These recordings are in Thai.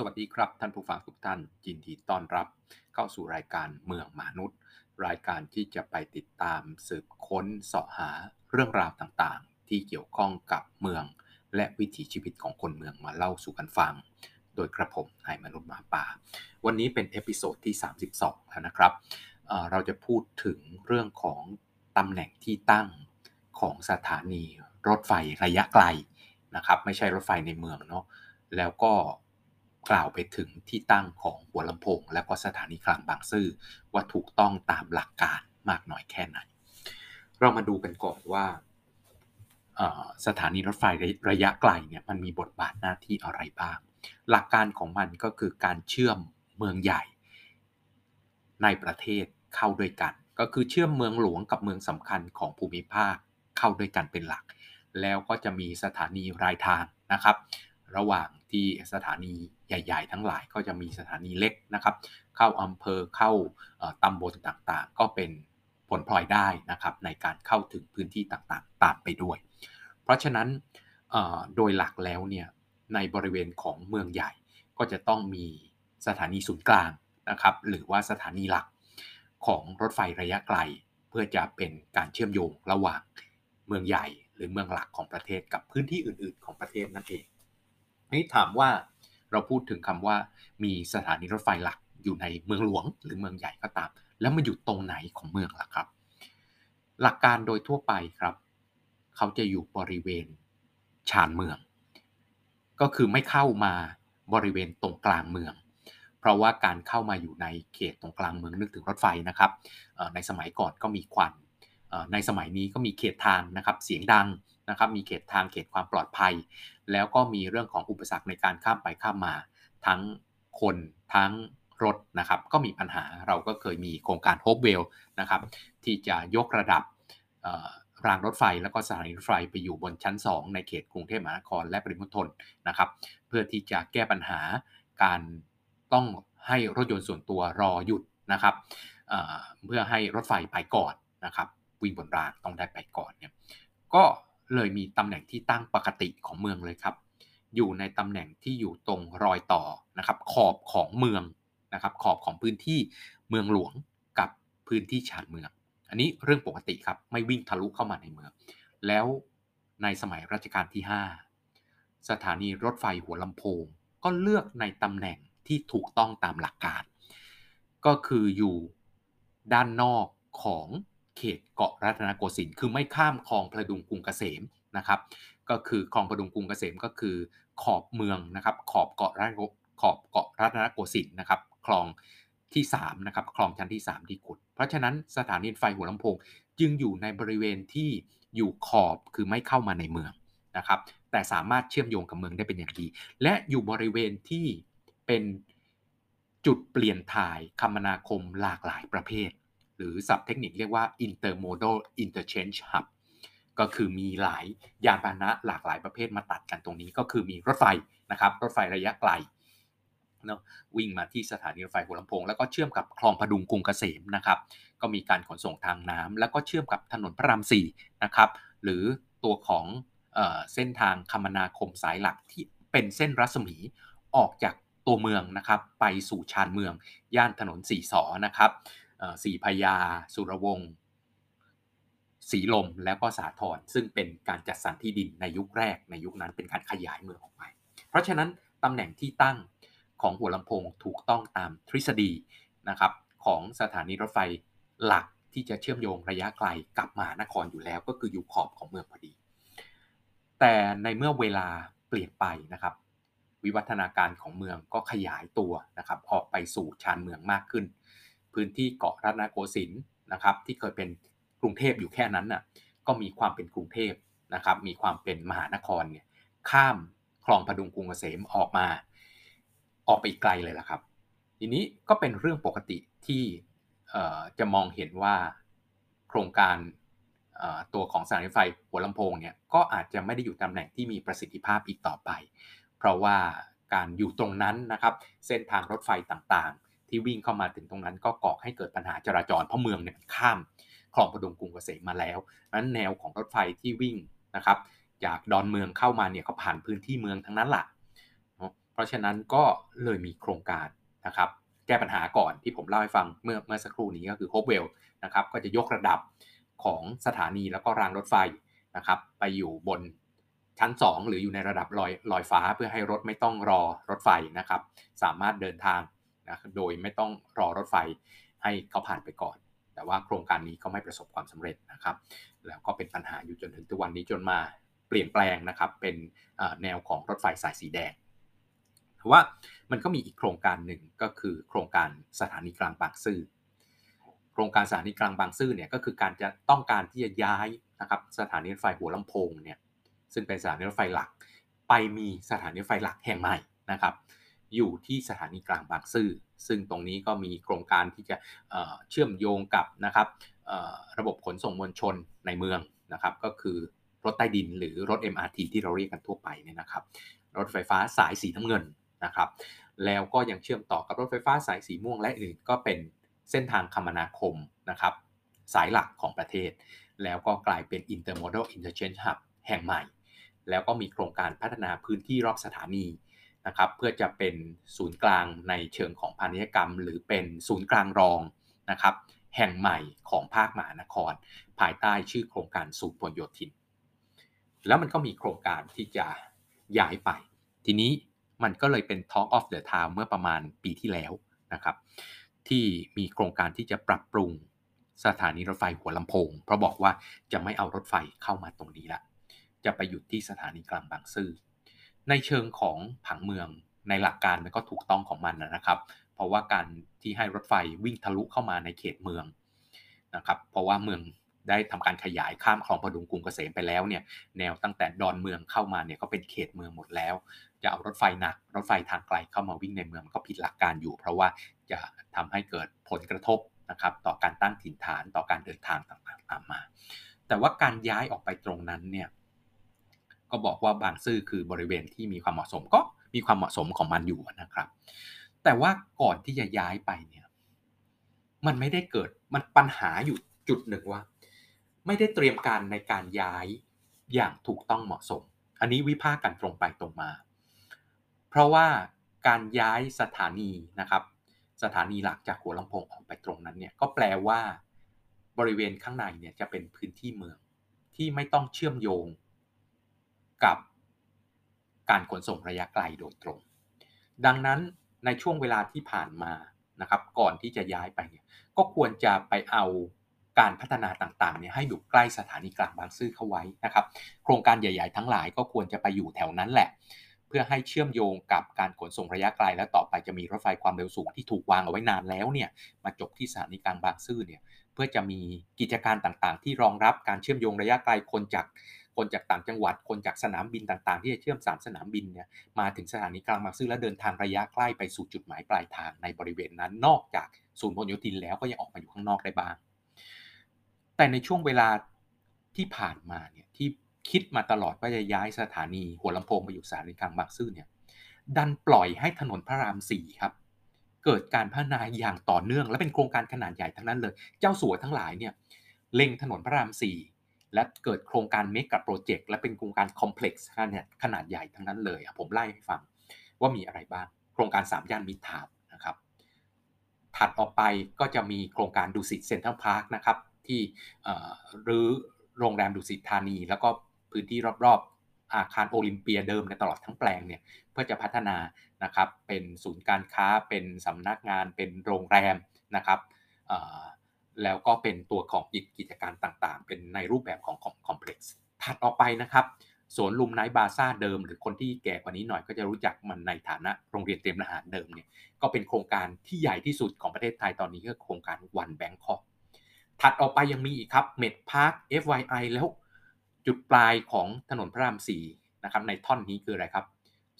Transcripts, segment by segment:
สวัสดีครับท่านผู้ฟังทุกท่านยินดีต้อนรับ เข้าสู่รายการเมืองมนุษย์ รายการที่จะไปติดตามสืบค้นเสาะหาเรื่องราวต่างๆ ที่เกี่ยวข้องกับเมือง และวิถีชีวิตของคนเมืองมาเล่าสู่กันฟัง โดยกระผมนายมนุษย์หมาป่า วันนี้เป็น episode ที่ 32 แล้วนะครับเราจะพูดถึงเรื่องของตำแหน่งที่ตั้งของสถานีรถไฟระยะไกลนะครับ ไม่ใช่รถไฟในเมืองเนาะแล้วก็ กล่าวไปถึงที่ตั้งของหัวลำโพง และก็สถานีกลางบางซื่อว่าถูกต้องตามหลักการมากน้อยแค่ไหน เรามาดูกันก่อนว่าสถานีรถไฟระยะไกลเนี่ยมันมีบทบาทหน้าที่อะไรบ้าง หลักการของมันก็คือการเชื่อมเมืองใหญ่ ในประเทศเข้าด้วยกัน ก็คือเชื่อมเมืองหลวงกับเมืองสำคัญของภูมิภาคเข้าด้วยกันเป็นหลัก แล้วก็จะมีสถานีรายทางนะครับ ระหว่างที่สถานี ใหญ่ๆ ทั้งหลายก็จะมีสถานีเล็กนะครับ เข้าอำเภอเข้าตำบลต่างๆ ก็เป็นผลพลอยได้นะครับในการเข้าถึงพื้นที่ต่างๆ ตามไปด้วย เพราะฉะนั้นโดยหลักแล้วเนี่ยในบริเวณของเมืองใหญ่ก็จะต้องมีสถานีศูนย์กลางนะครับ หรือว่าสถานีหลักของรถไฟระยะไกล เพื่อจะเป็นการเชื่อมโยงระหว่างเมืองใหญ่ หรือเมืองหลักของประเทศกับพื้นที่อื่น ๆ ของประเทศนั่นเองนี่ถามว่า เราพูดถึงคำว่ามีสถานีรถไฟหลักอยู่ในเมืองหลวงหรือเมืองใหญ่ก็ตาม แล้วมันอยู่ตรงไหนของเมืองล่ะครับ หลักการโดยทั่วไปครับ เขาจะอยู่บริเวณชานเมือง ก็คือไม่เข้ามาบริเวณตรงกลางเมือง เพราะว่าการเข้ามาอยู่ในเขตตรงกลางเมืองนึกถึงรถไฟนะครับในสมัยก่อนก็มีควันในสมัยนี้ก็มีเขตทางนะครับ เสียงดัง นะครับมีเขตทางเขตความปลอดภัย แล้วก็มีเรื่องของอุปสรรคในการข้ามไปข้ามมา ทั้งคนทั้งรถนะครับก็มีปัญหาเราก็เคยมีโครงการโฮปเวลนะครับที่จะยกระดับรางรถไฟแล้วก็สถานีรถไฟไปอยู่บนชั้น 2 ในเขตกรุงเทพมหานครและปริมณฑลนะครับเพื่อที่จะแก้ปัญหาการต้องให้รถยนต์ส่วนตัวรอหยุดนะครับเพื่อให้รถไฟไปก่อนนะครับวิ่งบนรางต้องได้ไปก่อนเนี่ยก็ เลยมีตำแหน่งที่ตั้งปกติของเมืองเลยครับ อยู่ในตำแหน่งที่อยู่ตรงรอยต่อนะครับขอบของเมืองนะครับขอบของพื้นที่เมืองหลวงกับพื้นที่ชานเมือง อันนี้เรื่องปกติครับไม่วิ่งทะลุเข้ามาในเมือง แล้วในสมัยรัชกาลที่ 5 สถานีรถไฟหัวลำโพง ก็เลือกในตำแหน่งที่ถูกต้องตามหลักการ ก็คืออยู่ด้านนอกของ เขตเกาะรัตนโกสินทร์คือไม่ข้ามคลองพระดุงกรุงเกษมนะครับก็คือคลองพระดุงกรุงเกษมก็คือขอบเมืองนะครับขอบเกาะรัตขอบเกาะรัตนโกสินทร์นะครับคลองที่3นะครับคลองชั้นที่ 3 ที่ขุด เพราะฉะนั้นสถานีไฟหัวลำโพงจึงอยู่ในบริเวณที่อยู่ขอบคือไม่เข้ามาในเมืองนะครับแต่สามารถเชื่อมโยงกับเมืองได้เป็นอย่างดี และอยู่บริเวณที่เป็นจุดเปลี่ยนถ่ายคมนาคมหลากหลายประเภท หรือศัพท์เทคนิคเรียกว่า intermodal interchange hub ก็คือมีหลายยานพาหนะหลากหลายประเภทมาตัดกันตรงนี้ก็คือมีรถไฟนะครับรถไฟระยะไกลเนาะวิ่งมาที่สถานีรถไฟหัวลำโพงแล้วก็เชื่อมกับคลองพดุงกรุงเกษมนะครับก็มีการขนส่งทางน้ำแล้วก็เชื่อมกับถนนพระรามสี่นะครับหรือตัวของเอเส้นทางคมนาคมสายหลักที่เป็นเส้นรัศมีออกจากตัวเมืองนะครับไปสู่ชานเมือง ย่านถนนสี่สอนะครับ สีพยา สุรวงศ์สีลมแล้วก็สาทรซึ่งเป็นการจัดสรรที่ดินในยุคแรกในยุคนั้นเป็นการขยายเมืองออกไป เพราะฉะนั้นตำแหน่งที่ตั้งของหัวลำโพงถูกต้องตามทฤษฎีนะครับของสถานีรถไฟหลักที่จะเชื่อมโยงระยะไกลกับมหานครอยู่แล้ว ก็คืออยู่ขอบของเมืองพอดี แต่ในเมื่อเวลาเปลี่ยนไปนะครับ วิวัฒนาการของเมืองก็ขยายตัวนะครับออกไปสู่ชานเมืองมากขึ้น พื้นที่เกาะรัตนโกสินทร์นะครับ ที่เคยเป็นกรุงเทพอยู่แค่นั้นน่ะก็มีความเป็นกรุงเทพนะครับ มีความเป็นมหานครเนี่ยข้ามคลองพดุงกรุงเกษมออกมา ออกไปไกลเลยล่ะครับ ทีนี้ก็เป็นเรื่องปกติที่จะมองเห็นว่าโครงการตัวของสถานีไฟหัวลำโพงเนี่ยก็อาจจะไม่ได้อยู่ตำแหน่งที่มีประสิทธิภาพอีกต่อไป เพราะว่าการอยู่ตรงนั้นนะครับ เส้นทางรถไฟต่าง ที่วิ่งเข้ามาถึงตรงนั้นก็ก่อให้เกิดปัญหาจราจร เพราะเมืองเนี่ยข้ามคลองประดุงกรุงเกษมมาแล้วนั้นแนวของรถไฟที่วิ่งนะครับจากดอนเมืองเข้ามาเนี่ยเขาผ่านพื้นที่เมืองทั้งนั้นแหละเพราะฉะนั้นก็เลยมีโครงการนะครับแก้ปัญหาก่อนที่ผมเล่าให้ฟังเมื่อเมื่อสักครู่นี้ก็คือโฮปเวลล์นะครับก็จะยกระดับของสถานีแล้วก็รางรถไฟนะครับไปอยู่บนชั้น 2 หรืออยู่ในระดับลอยลอยฟ้าเพื่อให้รถไม่ต้องรอรถไฟนะครับสามารถเดินทาง นะโดยไม่ต้องรอรถไฟให้เขาผ่านไปก่อน แต่ว่าโครงการนี้ก็ไม่ประสบความสำเร็จนะครับ แล้วก็เป็นปัญหาอยู่จนถึงทุกวันนี้จนมาเปลี่ยนแปลงนะครับเป็นแนวของรถไฟสายสีแดงว่ามันก็มีอีกโครงการหนึ่งก็คือโครงการสถานีกลางบางซื่อโครงการสถานีกลางบางซื่อเนี่ยก็คือการจะต้องการที่จะย้ายนะครับสถานีรถไฟหัวลำโพงเนี่ยซึ่งเป็นสถานีรถไฟหลัก ไปมีสถานีรถไฟหลักแห่งใหม่นะครับ อยู่ที่สถานีกลางบางซื่อ ซึ่งตรงนี้ก็มีโครงการที่จะเชื่อมโยงกับนะครับระบบขนส่งมวลชนในเมืองนะครับ ก็คือรถใต้ดินหรือรถ MRT ที่เราเรียกกันทั่วไปเนี่ยนะครับ รถไฟฟ้าสายสีน้ำเงินนะครับ แล้วก็ยังเชื่อมต่อกับรถไฟฟ้าสายสีม่วงและอื่นก็เป็นเส้นทางคมนาคมนะครับ สายหลักของประเทศ แล้วก็กลายเป็น intermodal interchange hub แห่งใหม่ แล้วก็มีโครงการพัฒนาพื้นที่รอบสถานี นะครับเพื่อจะเป็นศูนย์กลางในเชิงของพาณิชยกรรม หรือเป็นศูนย์กลางรองนะครับแห่งใหม่ของภาคมหานคร ภายใต้ชื่อโครงการสูตรพลโยธิน แล้วมันก็มีโครงการที่จะย้ายไป ทีนี้มันก็เลยเป็น Talk of the Town เมื่อประมาณปีที่แล้วนะครับที่มีโครงการที่จะปรับปรุงสถานีรถไฟหัวลำโพง เพราะบอกว่าจะไม่เอารถไฟเข้ามาตรงนี้ละ จะไปหยุดที่สถานีกลางบางซื่อ ในเชิงของผังเมืองในหลักการมันก็ถูกต้องของมันนะครับ เพราะว่าการที่ให้รถไฟวิ่งทะลุเข้ามาในเขตเมืองนะครับเพราะว่าเมืองได้ทำการขยายข้ามคลองพดุงกรุงเกษมไปแล้วเนี่ยแนวตั้งแต่ดอนเมืองเข้ามาเนี่ยก็เป็นเขตเมืองหมดแล้ว จะเอารถไฟหนัก รถไฟทางไกลเข้ามาวิ่งในเมืองก็ผิดหลักการอยู่ เพราะว่าจะทำให้เกิดผลกระทบนะครับต่อการตั้งถิ่นฐานต่อการเดินทางต่างๆตามมา แต่ว่าการย้ายออกไปตรงนั้นเนี่ย ก็บอกว่าบางซื่อคือบริเวณที่มีความเหมาะสมก็มีความเหมาะสมของมันอยู่นะครับ แต่ว่าก่อนที่จะย้ายไปเนี่ย มันไม่ได้เกิดมันปัญหาอยู่จุดหนึ่งว่า ไม่ได้เตรียมการในการย้ายอย่างถูกต้องเหมาะสม อันนี้วิพากษ์กันตรงไปตรงมา เพราะว่าการย้ายสถานีนะครับ สถานีหลักจากหัวลำโพงออกไปตรงนั้นเนี่ยก็แปลว่า บริเวณข้างในเนี่ยจะเป็นพื้นที่เมืองที่ไม่ต้องเชื่อมโยง กับการขนส่งระยะไกลโดยตรง ดังนั้นในช่วงเวลาที่ผ่านมานะครับ ก่อนที่จะย้ายไปเนี่ยก็ควรจะไปเอาการพัฒนาต่างๆเนี่ยให้อยู่ใกล้สถานีกลางบางซื่อเข้าไว้นะครับ โครงการใหญ่ๆทั้งหลายก็ควรจะไปอยู่แถวนั้นแหละ เพื่อให้เชื่อมโยงกับการขนส่งระยะไกล และต่อไปจะมีรถไฟความเร็วสูงที่ถูกวางเอาไว้นานแล้วเนี่ยมาจบที่สถานีกลางบางซื่อเนี่ยเพื่อจะมีกิจการต่างๆ ที่รองรับการเชื่อมโยงระยะไกลคนจาก คนจากต่างจังหวัด คนจากสนามบินต่างๆ ที่จะเชื่อมสามสนามบินเนี่ยมาถึงสถานีกลางบางซื่อและเดินทางระยะใกล้ไปสู่จุดหมายปลายทางในบริเวณนั้น นอกจากศูนย์พหลโยธินแล้วก็ยังออกมาอยู่ข้างนอกได้บ้าง แต่ในช่วงเวลาที่ผ่านมาเนี่ยที่คิดมาตลอดว่าจะย้ายสถานีหัวลำโพงไปอยู่สถานีกลางบางซื่อเนี่ยดันปล่อยให้ถนนพระรามสี่ครับ เกิดการพัฒนาอย่างต่อเนื่อง และเป็นโครงการขนาดใหญ่ทั้งนั้นเลย เจ้าสัวทั้งหลายเนี่ยเล็งถนนพระรามสี่ และเกิดโครงการเมกะโปรเจกต์และเป็นโครงการคอมเพล็กซ์ขนาดใหญ่ทั้งนั้นเลยผมไล่ให้ฟังว่ามีอะไรบ้าง โครงการ 3 ย่านมิตรทาวนะครับ ถัดออกไปก็จะมีโครงการดุสิตเซ็นทรัลพาร์คนะครับ ที่รื้อโรงแรมดุสิตธานี แล้วก็พื้นที่รอบๆ อาคารโอลิมเปียเดิมในตลอดทั้งแปลงเนี่ยเพื่อจะพัฒนานะครับเป็นศูนย์การค้าเป็นสำนักงานเป็นโรงแรมนะครับ แล้วก็เป็นตัวของกิจการต่างๆ เป็นในรูปแบบของ complex ถัดออกไปนะครับสวนลุมไนท์บาซาร์เดิม หรือคนที่แก่กว่านี้หน่อยก็จะรู้จักมันในฐานะโรงเรียนเตรียมทหารเดิมเนี่ยก็เป็นโครงการที่ใหญ่ที่สุดของประเทศไทยตอนนี้ก็โครงการ One Bangkok ถัดออกไปยังมีอีกครับ MedPark FYI แล้วจุดปลายของถนนพระรามสี่นะครับในท่อนนี้คืออะไรครับ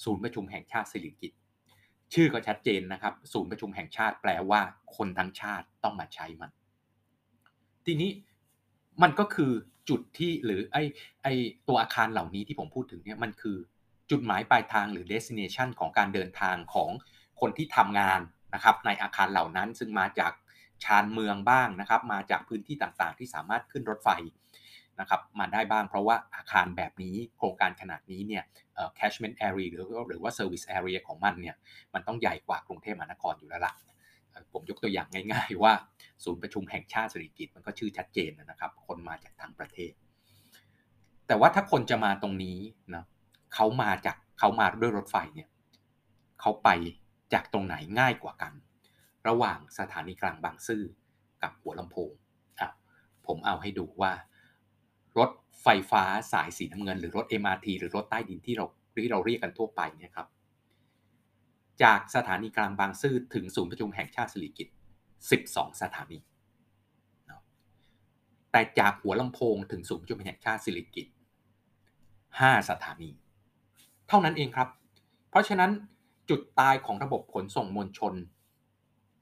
ศูนย์ประชุมแห่งชาติสิริกิติ์ชื่อก็ชัดเจนนะครับ ศูนย์ประชุมแห่งชาติแปลว่าคนทั้งชาติต้องมาใช้มัน ทีนี้มันก็คือจุดที่หรือไอไอตัวอาคารเหล่านี้ที่ผมพูดถึงเนี่ยมันคือจุดหมายปลายทางหรือ destination ของการเดินทางของคนที่ทำงานนะครับในอาคารเหล่านั้นซึ่งมาจากชานเมืองบ้างนะครับ มาจากพื้นที่ต่างๆ ที่สามารถขึ้นรถไฟนะครับมาได้บ้างเพราะว่าอาคารแบบนี้โครงการขนาดนี้เนี่ย catchment area หรือหรือว่า service area ของมันเนี่ยมันต้องใหญ่กว่ากรุงเทพมหานครอยู่แล้วล่ะผมยกตัวอย่างง่าย ๆ ว่า ศูนย์ประชุมแห่งชาติสิริกิตมันก็ชื่อชัดเจนนะครับ คนมาจากทั้งประเทศ แต่ว่าถ้าคนจะมาตรงนี้นะเขามาจากเขามาด้วยรถไฟเนี่ยเขาไปจากตรงไหนง่ายกว่ากัน ระหว่างสถานีกลางบางซื่อกับหัวลำโพงอะผมเอาให้ดูว่ารถไฟฟ้าสายสีน้ำเงิน หรือรถ MRT หรือรถใต้ดินที่เราที่เราเรียกกันทั่วไปเนี่ยครับ จากสถานีกลางบางซื่อถึงศูนย์ประชุมแห่งชาติสิริกิติ์ 12 สถานีแต่จากหัวลำโพงถึงศูนย์ประชุมแห่งชาติสิริกิติ์5สถานี เท่านั้นเองครับ เพราะฉะนั้นจุดตายของระบบขนส่งมวลชน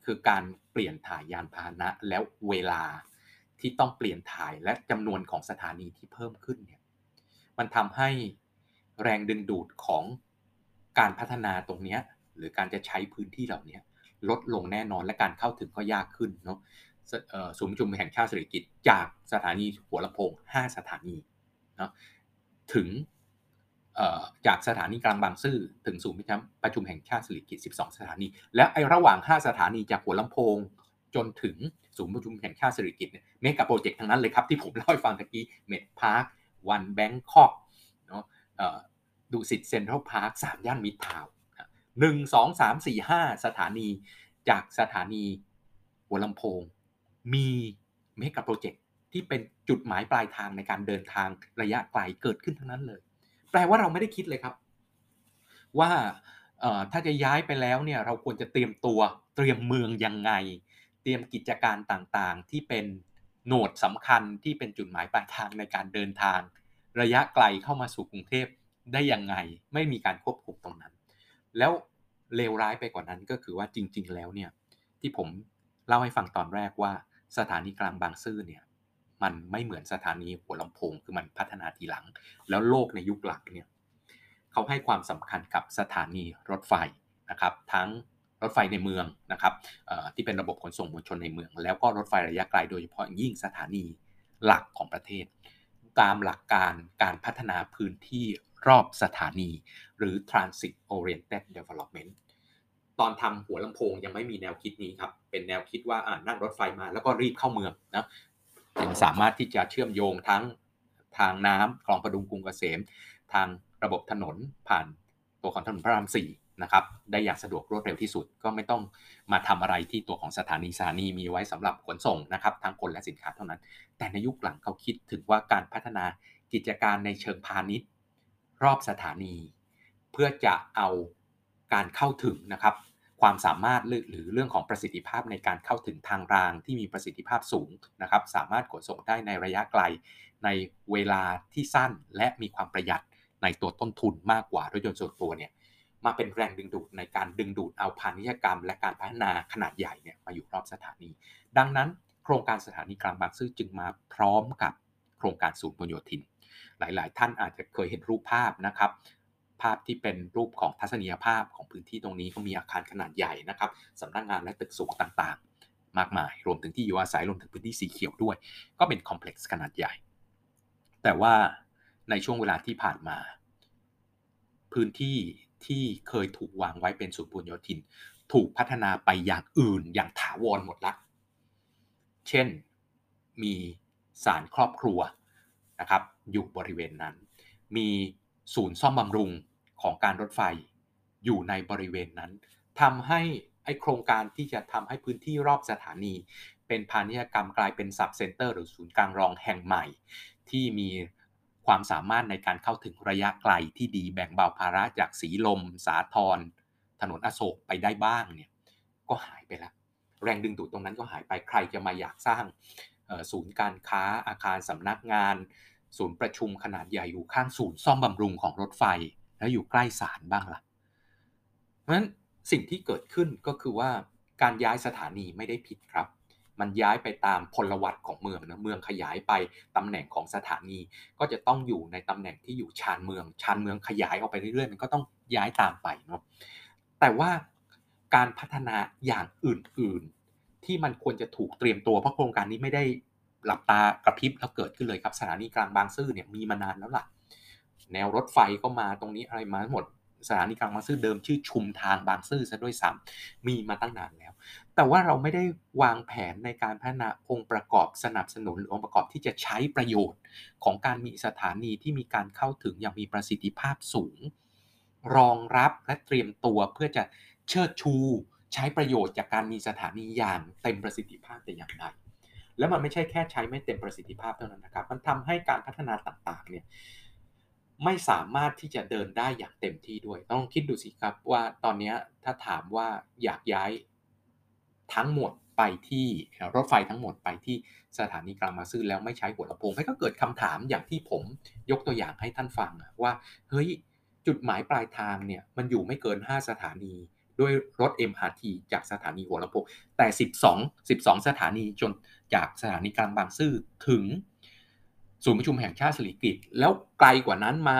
คือการเปลี่ยนถ่ายยานพาหนะแล้วเวลาที่ต้องเปลี่ยนถ่ายและจำนวนของสถานีที่เพิ่มขึ้นเนี่ยมันทำให้แรงดึงดูดของการพัฒนาตรงนี้หรือการจะใช้พื้นที่เหล่านี้ ลดลงแน่นอนและการเข้าถึงก็ยากขึ้นเนาะศูนย์ประชุมแห่งชาติสิริกิติ์จากสถานีหัวลำโพง 5 สถานีเนาะถึงจากสถานีกลางบางซื่อถึงศูนย์ประชุมแห่งชาติสิริกิติ์12 สถานี และไอระหว่าง 5 สถานีจากหัวลำโพงจนถึงศูนย์ประชุมแห่งชาติสิริกิติ์เนี่ย mega project ทั้งนั้นเลยครับ ที่ผมเล่าให้ฟังตะกี้ MedPark One Bangkok เนาะดุสิตเซ็นทรัลพาร์คสามย่านมิตรทาวน์ หนึ่งสองสามสี่ห้าสถานีจากสถานีหัวลำโพง มีเมกะโปรเจกต์ที่เป็นจุดหมายปลายทางในการเดินทางระยะไกลเกิดขึ้นทั้งนั้นเลย แปลว่าเราไม่ได้คิดเลยครับ ว่าถ้าจะย้ายไปแล้วเนี่ยเราควรจะเตรียมตัวเตรียมเมืองยังไง เตรียมกิจการต่างๆ ที่เป็นโหนดสำคัญที่เป็นจุดหมายปลายทางในการเดินทาง ระยะไกลเข้ามาสู่กรุงเทพได้ยังไง ไม่มีการควบคุมตรงนั้น แล้วเลวร้ายไปกว่านั้นก็คือว่าจริง ๆ แล้วเนี่ยที่ผมเล่าให้ฟังตอนแรกว่าสถานีกลางบางซื่อเนี่ยมันไม่เหมือนสถานีหัวลำโพงคือมันพัฒนาทีหลัง แล้วโลกในยุคหลังเนี่ยเขาให้ความสำคัญกับสถานีรถไฟนะครับทั้งรถไฟในเมืองนะครับที่เป็นระบบขนส่งมวลชนในเมือง แล้วก็รถไฟระยะไกลโดยเฉพาะยิ่งสถานีหลักของประเทศ ตามหลักการการพัฒนาพื้นที่ รอบสถานี หรือ transit oriented development ตอนทำหัวลำโพงยังไม่มีแนวคิดนี้ครับ เป็นแนวคิดว่านั่งรถไฟมาแล้วก็รีบเข้าเมืองนะยังสามารถที่จะเชื่อมโยงทั้งทางน้ำคลองประดุงกรุงเกษม ทางระบบถนนผ่านตัวของถนนพระรามสี่นะครับ ได้อย่างสะดวกรวดเร็วที่สุดก็ไม่ต้องมาทำอะไรที่ตัวของสถานีสถานีมีไว้สำหรับขนส่งนะครับทั้งคนและสินค้าเท่านั้น แต่ในยุคหลังเขาคิดถึงว่าการพัฒนากิจการในเชิงพาณิชย์ รอบสถานี เพื่อจะเอาการเข้าถึงนะครับ ความสามารถหรือเรื่องของประสิทธิภาพในการเข้าถึงทางรางที่มีประสิทธิภาพสูงนะครับ สามารถขนส่งได้ในระยะไกล ในเวลาที่สั้นและมีความประหยัดในตัวต้นทุนมากกว่ารถยนต์ส่วนตัวเนี่ยมาเป็นแรงดึงดูดในการดึงดูดเอาพาณิชยกรรม และการพัฒนาขนาดใหญ่เนี่ยมาอยู่รอบสถานี ดังนั้น โครงการสถานีกลางบางซื่อจึงมาพร้อมกับโครงการศูนย์พหลโยธิน หลาย ๆ ท่านอาจจะเคยเห็นรูปภาพนะครับ ภาพที่เป็นรูปของทัศนียภาพของพื้นที่ตรงนี้ก็มีอาคารขนาดใหญ่นะครับสำนักงงานและตึกสูงต่างๆ มากมาย รวมถึงที่อยู่อาศัยรวมถึงพื้นที่สีเขียวด้วย ก็เป็นคอมเพล็กซ์ขนาดใหญ่ แต่ว่าในช่วงเวลาที่ผ่านมา พื้นที่ที่เคยถูกวางไว้เป็นศูนย์บุญโยธิน ถูกพัฒนาไปอย่างอื่นอย่างถาวรหมดละ เช่นมีศาลครอบครัวนะครับ อยู่บริเวณนั้น มีศูนย์ซ่อมบำรุงของการรถไฟอยู่ในบริเวณนั้นทำให้ไอโครงการที่จะทำให้พื้นที่รอบสถานี เป็นพาณิชยกรรมกลายเป็น sub center หรือศูนย์กลางรองแห่งใหม่ ที่มีความสามารถในการเข้าถึงระยะไกลที่ดีแบ่งเบาภาระจากสีลม สาทรถนนอโศกไปได้บ้างเนี่ยก็หายไปแล้วแรงดึงดูดตรงนั้นก็หายไปใครจะมาอยากสร้างศูนย์การค้าอาคารสำนักงาน ศูนย์ประชุมขนาดใหญ่อยู่ข้างศูนย์ซ่อมบำรุงของรถไฟ แล้วอยู่ใกล้ศาลบ้างละ่ะ เพราะฉะนั้นสิ่งที่เกิดขึ้นก็คือว่าการย้ายสถานีไม่ได้ผิดครับ มันย้ายไปตามพลวัตของเมืองนะเมืองขยายไปตำแหน่งของสถานี ก็จะต้องอยู่ในตำแหน่งที่อยู่ชานเมืองชานเมืองขยายออกไปเรื่อยๆมันก็ต้องย้ายตามไปเนาะแต่ว่าการพัฒนาอย่างอื่นๆ ที่มันควรจะถูกเตรียมตัวเพราะโครงการนี้ไม่ได้ หลับตากระพริบแล้วเกิดขึ้นเลยครับ สถานีกลางบางซื่อเนี่ยมีมานานแล้วล่ะ แนวรถไฟก็มาตรงนี้อะไรมาหมดสถานีกลางบางซื่อเดิมชื่อชุมทางบางซื่อซะด้วยซ้ำมีมาตั้งนานแล้ว แต่ว่าเราไม่ได้วางแผนในการพัฒนาองค์ประกอบสนับสนุนหรือองค์ประกอบที่จะใช้ประโยชน์ของการมีสถานีที่มีการเข้าถึงอย่างมีประสิทธิภาพสูง รองรับและเตรียมตัวเพื่อจะเชิดชู ใช้ประโยชน์จากการมีสถานีอย่างเต็มประสิทธิภาพแต่อย่างใด แล้วมันไม่ใช่แค่ใช้ไม่เต็มประสิทธิภาพเท่านั้นนะครับ มันทำให้การพัฒนาต่างๆเนี่ยไม่สามารถที่จะเดินได้อย่างเต็มที่ด้วย ต้องคิดดูสิครับว่าตอนนี้ถ้าถามว่าอยากย้ายทั้งหมดไปที่รถไฟทั้งหมดไปที่สถานีกลางมาซื่อแล้วไม่ใช้หัวลำโพงให้ก็เกิดคำถามอย่างที่ผมยกตัวอย่างให้ท่านฟังว่าเฮ้ยจุดหมายปลายทางเนี่ยมันอยู่ไม่เกิน 5 สถานี ด้วยรถ MRT จากสถานีหัวลำโพงแต่ 12 12 สถานีจนจากสถานีกลางบางซื่อถึงศูนย์ประชุมแห่งชาติสิริกิตแล้วไกลกว่านั้นมา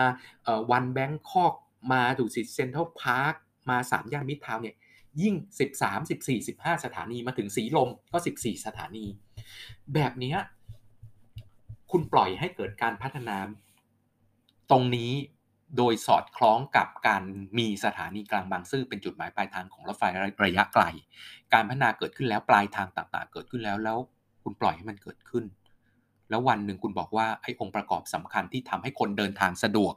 วันแบงคอกมาดูสิเซ็นทรัลพาร์คมาสามย่านมิตรทาวเนี่ยยิ่ง 13 14 15 สถานีมาถึงสีลมก็ 14 สถานี แบบนี้คุณปล่อยให้เกิดการพัฒนา ตรงนี้ โดยสอดคล้องกับการมีสถานีกลางบางซื่อเป็นจุดหมายปลายทางของรถไฟระยะไกล การพัฒนาเกิดขึ้นแล้วปลายทางต่างๆ เกิดขึ้นแล้วแล้วคุณปล่อยให้มันเกิดขึ้น แล้ววันหนึ่งคุณบอกว่าไอ้องค์ประกอบสำคัญที่ทำให้คนเดินทางสะดวก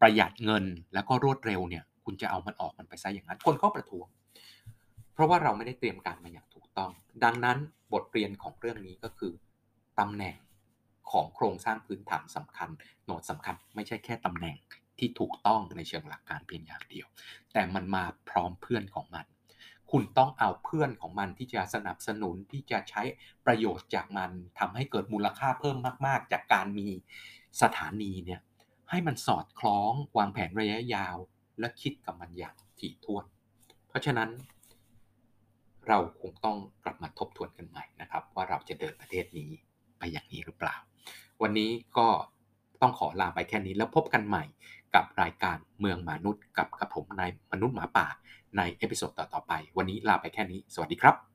ประหยัดเงินแล้วก็รวดเร็วเนี่ย คุณจะเอามันออกมันไปซะอย่างนั้น คนก็ประท้วง เพราะว่าเราไม่ได้เตรียมการมาอย่างถูกต้อง ดังนั้นบทเรียนของเรื่องนี้ก็คือตำแหน่งของโครงสร้างพื้นฐานสำคัญโหนดสำคัญ ไม่ใช่แค่ตำแหน่ง ที่ถูกต้องในเชิงหลักการเพียงอย่างเดียว แต่มันมาพร้อมเพื่อนของมัน คุณต้องเอาเพื่อนของมันที่จะสนับสนุนที่จะใช้ประโยชน์จากมันทำให้เกิดมูลค่าเพิ่มมาก ๆ จากการมีสถานีเนี่ยให้มันสอดคล้องวางแผนระยะยาว และคิดกับมันอย่างถี่ถ้วน เพราะฉะนั้น เราคงต้องกลับมาทบทวนกันใหม่นะครับ ว่าเราจะเดินประเทศนี้ไปอย่างนี้หรือเปล่า วันนี้ก็ต้องขอลาไปแค่นี้แล้วพบกันใหม่กับรายการเมืองมนุษย์กับกับผมนายมนุษย์หมาป่าใน episode ต่อๆไป วันนี้ลาไปแค่นี้ สวัสดีครับ